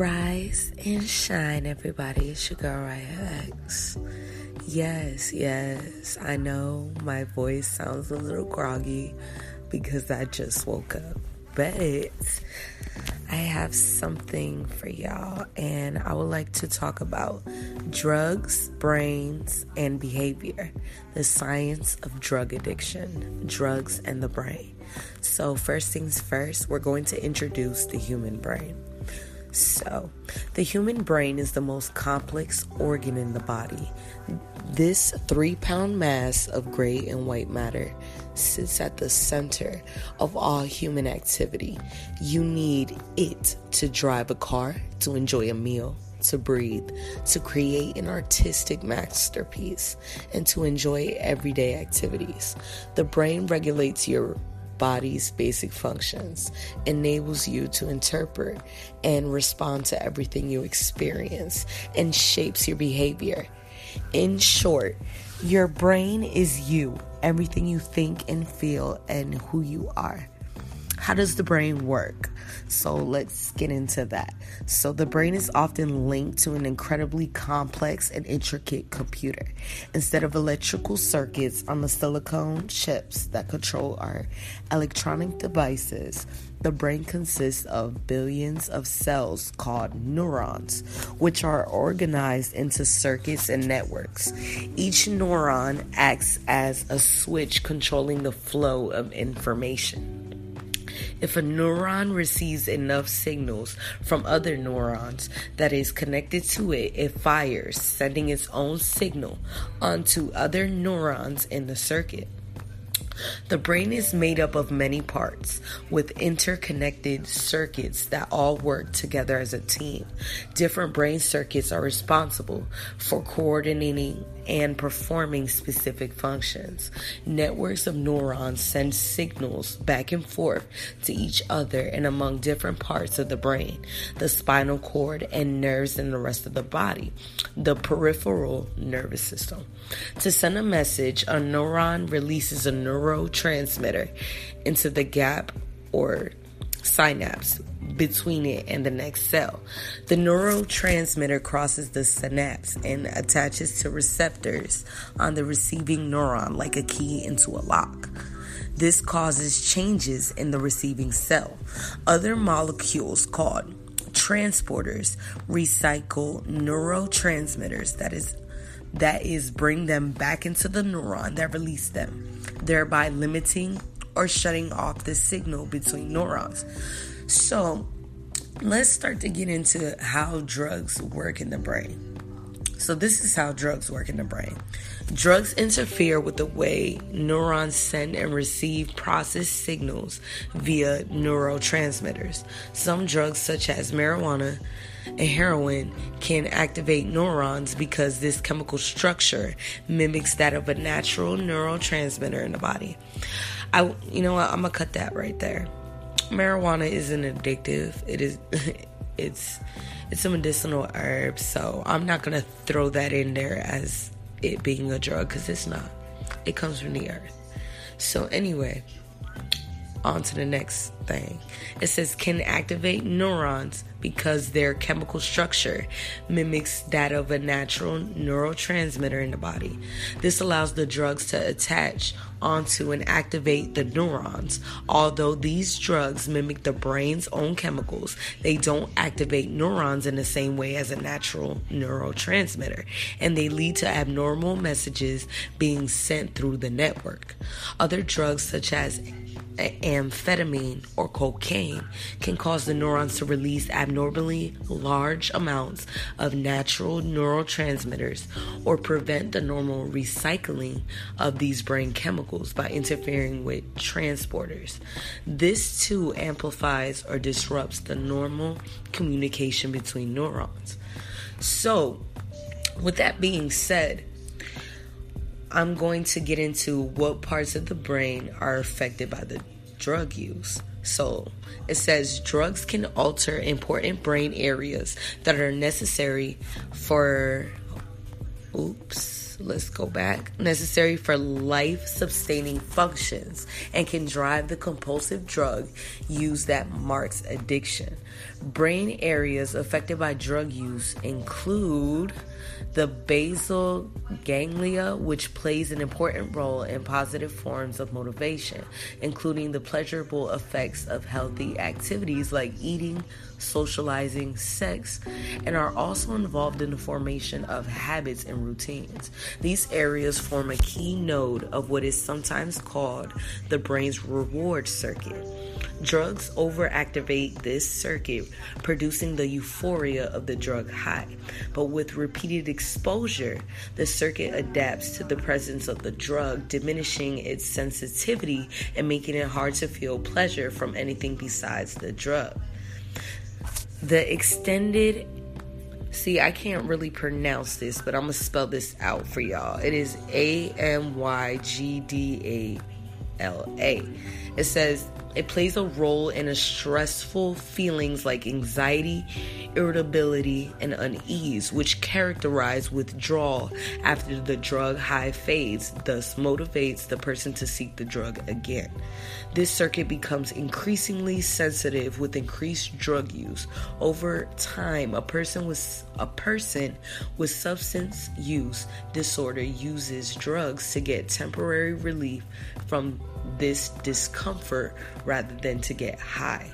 Rise and shine, everybody. It's your girl, Raya X. Yes, yes, I know my voice sounds a little groggy because I just woke up, but I have something for y'all, and I would like to talk about drugs, brains, and behavior the science of drug addiction, drugs, and the brain. So, first things first, we're going to introduce the human brain. So, the human brain is the most complex organ in the body. This three pound mass of gray and white matter sits at the center of all human activity. You need it to drive a car, to enjoy a meal, to breathe, to create an artistic masterpiece, and to enjoy everyday activities. The brain regulates your body's basic functions, enables you to interpret and respond to everything you experience, and shapes your behavior. In short, your brain is you, everything you think and feel, and who you are. How does the brain work? So let's get into that. So, the brain is often linked to an incredibly complex and intricate computer. Instead of electrical circuits on the silicone chips that control our electronic devices, the brain consists of billions of cells called neurons, which are organized into circuits and networks. Each neuron acts as a switch controlling the flow of information. If a neuron receives enough signals from other neurons that is connected to it, it fires, sending its own signal onto other neurons in the circuit. The brain is made up of many parts with interconnected circuits that all work together as a team. Different brain circuits are responsible for coordinating and performing specific functions. Networks of neurons send signals back and forth to each other and among different parts of the brain, the spinal cord, and nerves in the rest of the body, the peripheral nervous system. To send a message, a neuron releases a neurotransmitter into the gap or synapse between it and the next cell. The neurotransmitter crosses the synapse and attaches to receptors on the receiving neuron like a key into a lock. This causes changes in the receiving cell. Other molecules called transporters recycle neurotransmitters that is that is bring them back into the neuron that released them, thereby limiting or shutting off the signal between neurons. So, let's start to get into how drugs work in the brain. So, this is how drugs work in the brain. Drugs interfere with the way neurons send and receive processed signals via neurotransmitters. Some drugs, such as marijuana and heroin, can activate neurons because this chemical structure mimics that of a natural neurotransmitter in the body. I, you know what? I'm gonna cut that right there. Marijuana isn't addictive. It is. It's it's a medicinal herb, so I'm not gonna throw that in there as it being a drug because it's not. It comes from the earth. So anyway, on to the next thing. It says can activate neurons because their chemical structure mimics that of a natural neurotransmitter in the body. This allows the drugs to attach onto and activate the neurons. Although these drugs mimic the brain's own chemicals, they don't activate neurons in the same way as a natural neurotransmitter, and they lead to abnormal messages being sent through the network. Other drugs, such as amphetamine or cocaine can cause the neurons to release abnormally large amounts of natural neurotransmitters or prevent the normal recycling of these brain chemicals by interfering with transporters. This too amplifies or disrupts the normal communication between neurons. So, with that being said, I'm going to get into what parts of the brain are affected by the drug use. So it says drugs can alter important brain areas that are necessary for. Oops. let's go back, necessary for life sustaining functions and can drive the compulsive drug use that marks addiction. Brain areas affected by drug use include the basal ganglia, which plays an important role in positive forms of motivation, including the pleasurable effects of healthy activities like eating, socializing, sex, and are also involved in the formation of habits and routines. These areas form a key node of what is sometimes called the brain's reward circuit. Drugs overactivate this circuit, producing the euphoria of the drug high. But with repeated exposure, the circuit adapts to the presence of the drug, diminishing its sensitivity and making it hard to feel pleasure from anything besides the drug. The extended See, I can't really pronounce this, but I'm gonna spell this out for y'all. It is A M Y G D A L A. It says it plays a role in a stressful feelings like anxiety, irritability, and unease, which characterize withdrawal after the drug high fades, thus motivates the person to seek the drug again. This circuit becomes increasingly sensitive with increased drug use. Over time, a person with a person with substance use disorder uses drugs to get temporary relief from this discomfort rather than to get high.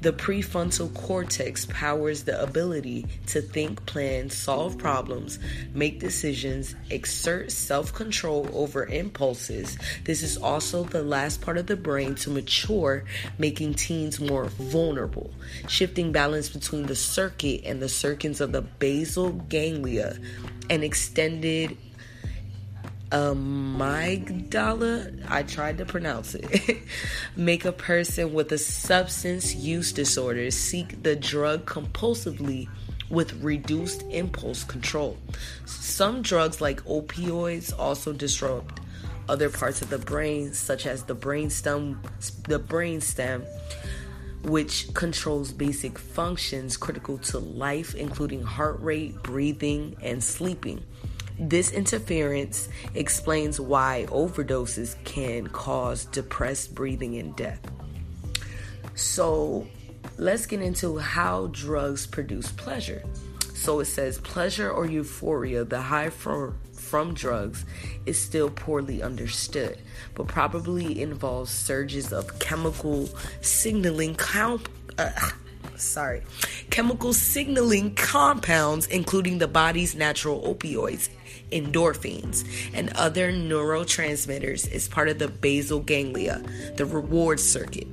The prefrontal cortex powers the ability to think, plan, solve problems, make decisions, exert self control over impulses. This is also the last part of the brain to mature, making teens more vulnerable. Shifting balance between the circuit and the circuits of the basal ganglia and extended Um, amygdala, I tried to pronounce it, make a person with a substance use disorder seek the drug compulsively with reduced impulse control. Some drugs like opioids also disrupt other parts of the brain such as the brainstem the brainstem which controls basic functions critical to life including heart rate, breathing, and sleeping. This interference explains why overdoses can cause depressed breathing and death. So, let's get into how drugs produce pleasure. So, it says pleasure or euphoria, the high from, from drugs, is still poorly understood, but probably involves surges of chemical signaling comp. Uh, sorry, chemical signaling compounds, including the body's natural opioids, endorphins, and other neurotransmitters, is part of the basal ganglia, the reward circuit.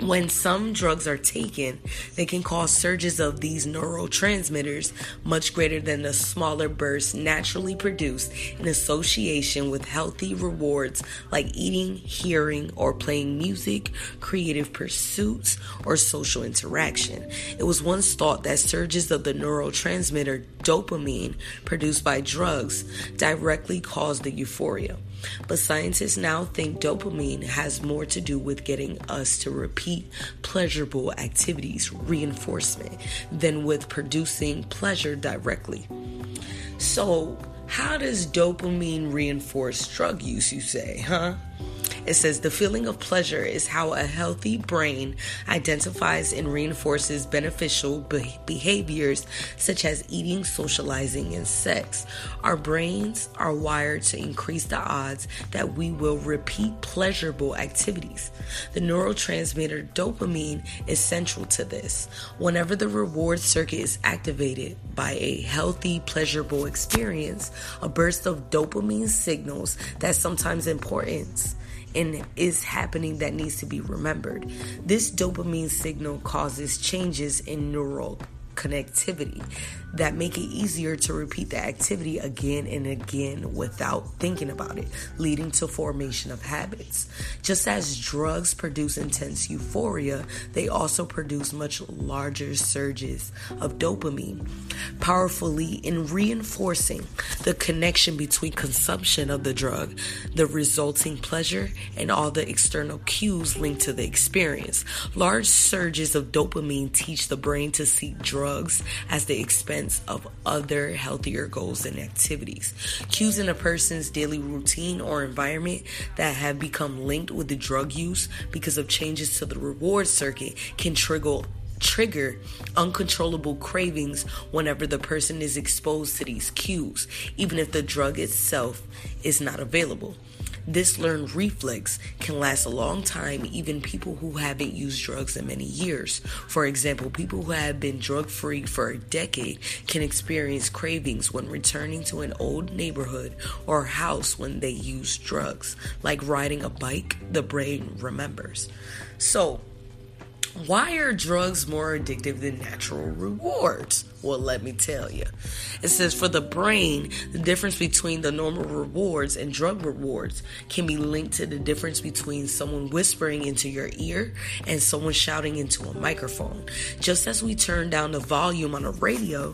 When some drugs are taken, they can cause surges of these neurotransmitters much greater than the smaller bursts naturally produced in association with healthy rewards like eating, hearing, or playing music, creative pursuits, or social interaction. It was once thought that surges of the neurotransmitter dopamine produced by drugs directly caused the euphoria. But scientists now think dopamine has more to do with getting us to repeat pleasurable activities, reinforcement, than with producing pleasure directly. So, how does dopamine reinforce drug use, you say, huh? It says the feeling of pleasure is how a healthy brain identifies and reinforces beneficial be- behaviors such as eating, socializing, and sex. Our brains are wired to increase the odds that we will repeat pleasurable activities. The neurotransmitter dopamine is central to this. Whenever the reward circuit is activated by a healthy, pleasurable experience, a burst of dopamine signals that sometimes importance and is happening that needs to be remembered. This dopamine signal causes changes in neural connectivity that make it easier to repeat the activity again and again without thinking about it, leading to formation of habits. Just as drugs produce intense euphoria, they also produce much larger surges of dopamine. powerfully in reinforcing the connection between consumption of the drug, the resulting pleasure, and all the external cues linked to the experience. Large surges of dopamine teach the brain to seek drugs at the expense of other healthier goals and activities. Cues in a person's daily routine or environment that have become linked with the drug use because of changes to the reward circuit can trigger trigger uncontrollable cravings whenever the person is exposed to these cues, even if the drug itself is not available. This learned reflex can last a long time, even people who haven't used drugs in many years. For example, people who have been drug free for a decade can experience cravings when returning to an old neighborhood or house when they use drugs. Like riding a bike, the brain remembers. So, why are drugs more addictive than natural rewards? Well, let me tell you. It says for the brain, the difference between the normal rewards and drug rewards can be linked to the difference between someone whispering into your ear and someone shouting into a microphone. Just as we turn down the volume on a radio,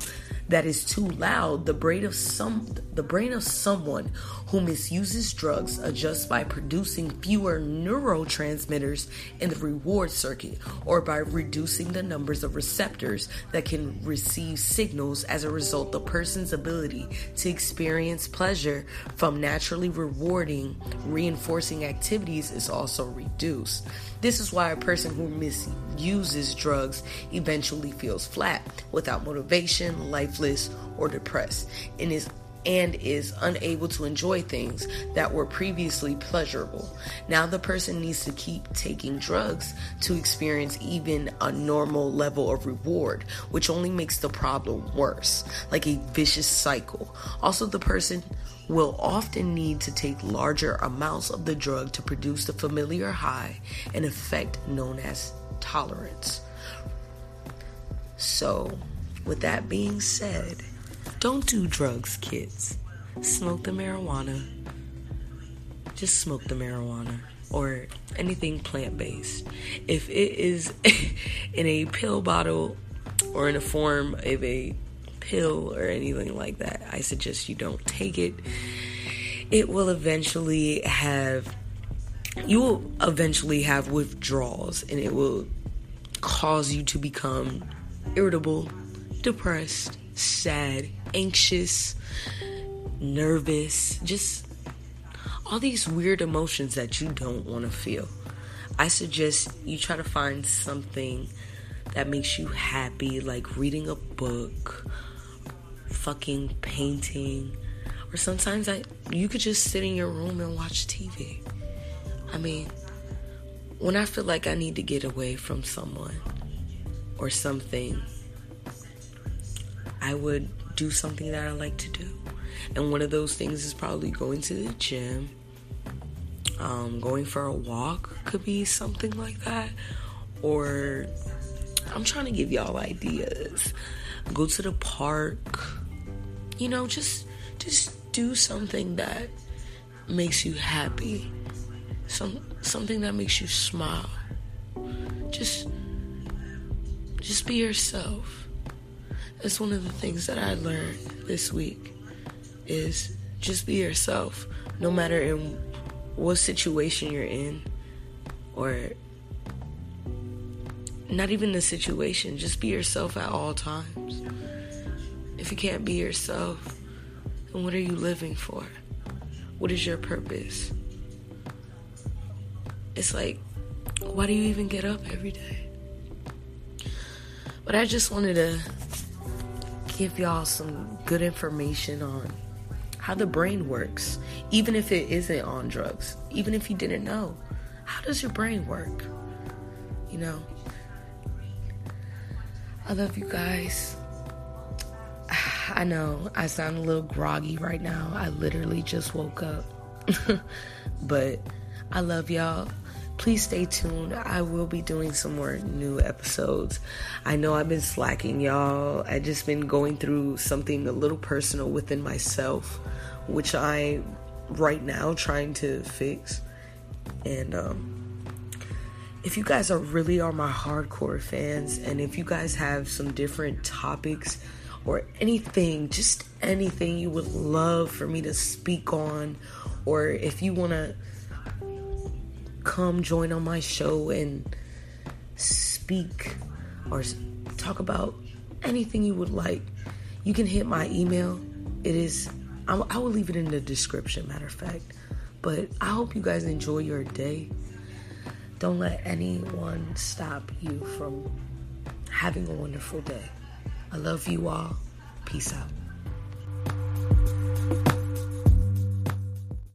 that is too loud, the brain of some the brain of someone who misuses drugs adjusts by producing fewer neurotransmitters in the reward circuit or by reducing the numbers of receptors that can receive signals as a result the person's ability to experience pleasure from naturally rewarding reinforcing activities is also reduced. This is why a person who misuses drugs eventually feels flat, without motivation, lifeless, or depressed, and is and is unable to enjoy things that were previously pleasurable. Now the person needs to keep taking drugs to experience even a normal level of reward, which only makes the problem worse, like a vicious cycle. Also, the person will often need to take larger amounts of the drug to produce the familiar high, an effect known as tolerance. So, with that being said, don't do drugs, kids. Smoke the marijuana. Just smoke the marijuana or anything plant based. If it is in a pill bottle or in a form of a pill or anything like that, I suggest you don't take it. It will eventually have, you will eventually have withdrawals and it will cause you to become irritable, depressed, sad, anxious, nervous, just all these weird emotions that you don't want to feel. I suggest you try to find something that makes you happy, like reading a book, fucking painting, or sometimes I you could just sit in your room and watch TV. I mean, when I feel like I need to get away from someone or something, I would do something that I like to do. And one of those things is probably going to the gym. Um, going for a walk could be something like that. Or I'm trying to give y'all ideas. Go to the park. You know, just just do something that makes you happy. Some something that makes you smile. Just just be yourself. That's one of the things that I learned this week is just be yourself. No matter in what situation you're in or not even the situation just be yourself at all times. If you can't be yourself then what are you living for? What is your purpose? It's like why do you even get up every day? But i just wanted to give y'all some good information on how the brain works, even if it isn't on drugs, even if you didn't know. How does your brain work? You know? I love you guys. I know I sound a little groggy right now. I literally just woke up. but I love y'all please stay tuned. I will be doing some more new episodes. I know I've been slacking, y'all. I just been going through something a little personal within myself, which I right now trying to fix. And um if you guys are really are my hardcore fans and if you guys have some different topics or anything, just anything you would love for me to speak on, or if you want to come join on my show and speak or talk about anything you would like, you can hit my email. It is, I will leave it in the description, matter of fact. But I hope you guys enjoy your day. Don't let anyone stop you from having a wonderful day. I love you all. Peace out.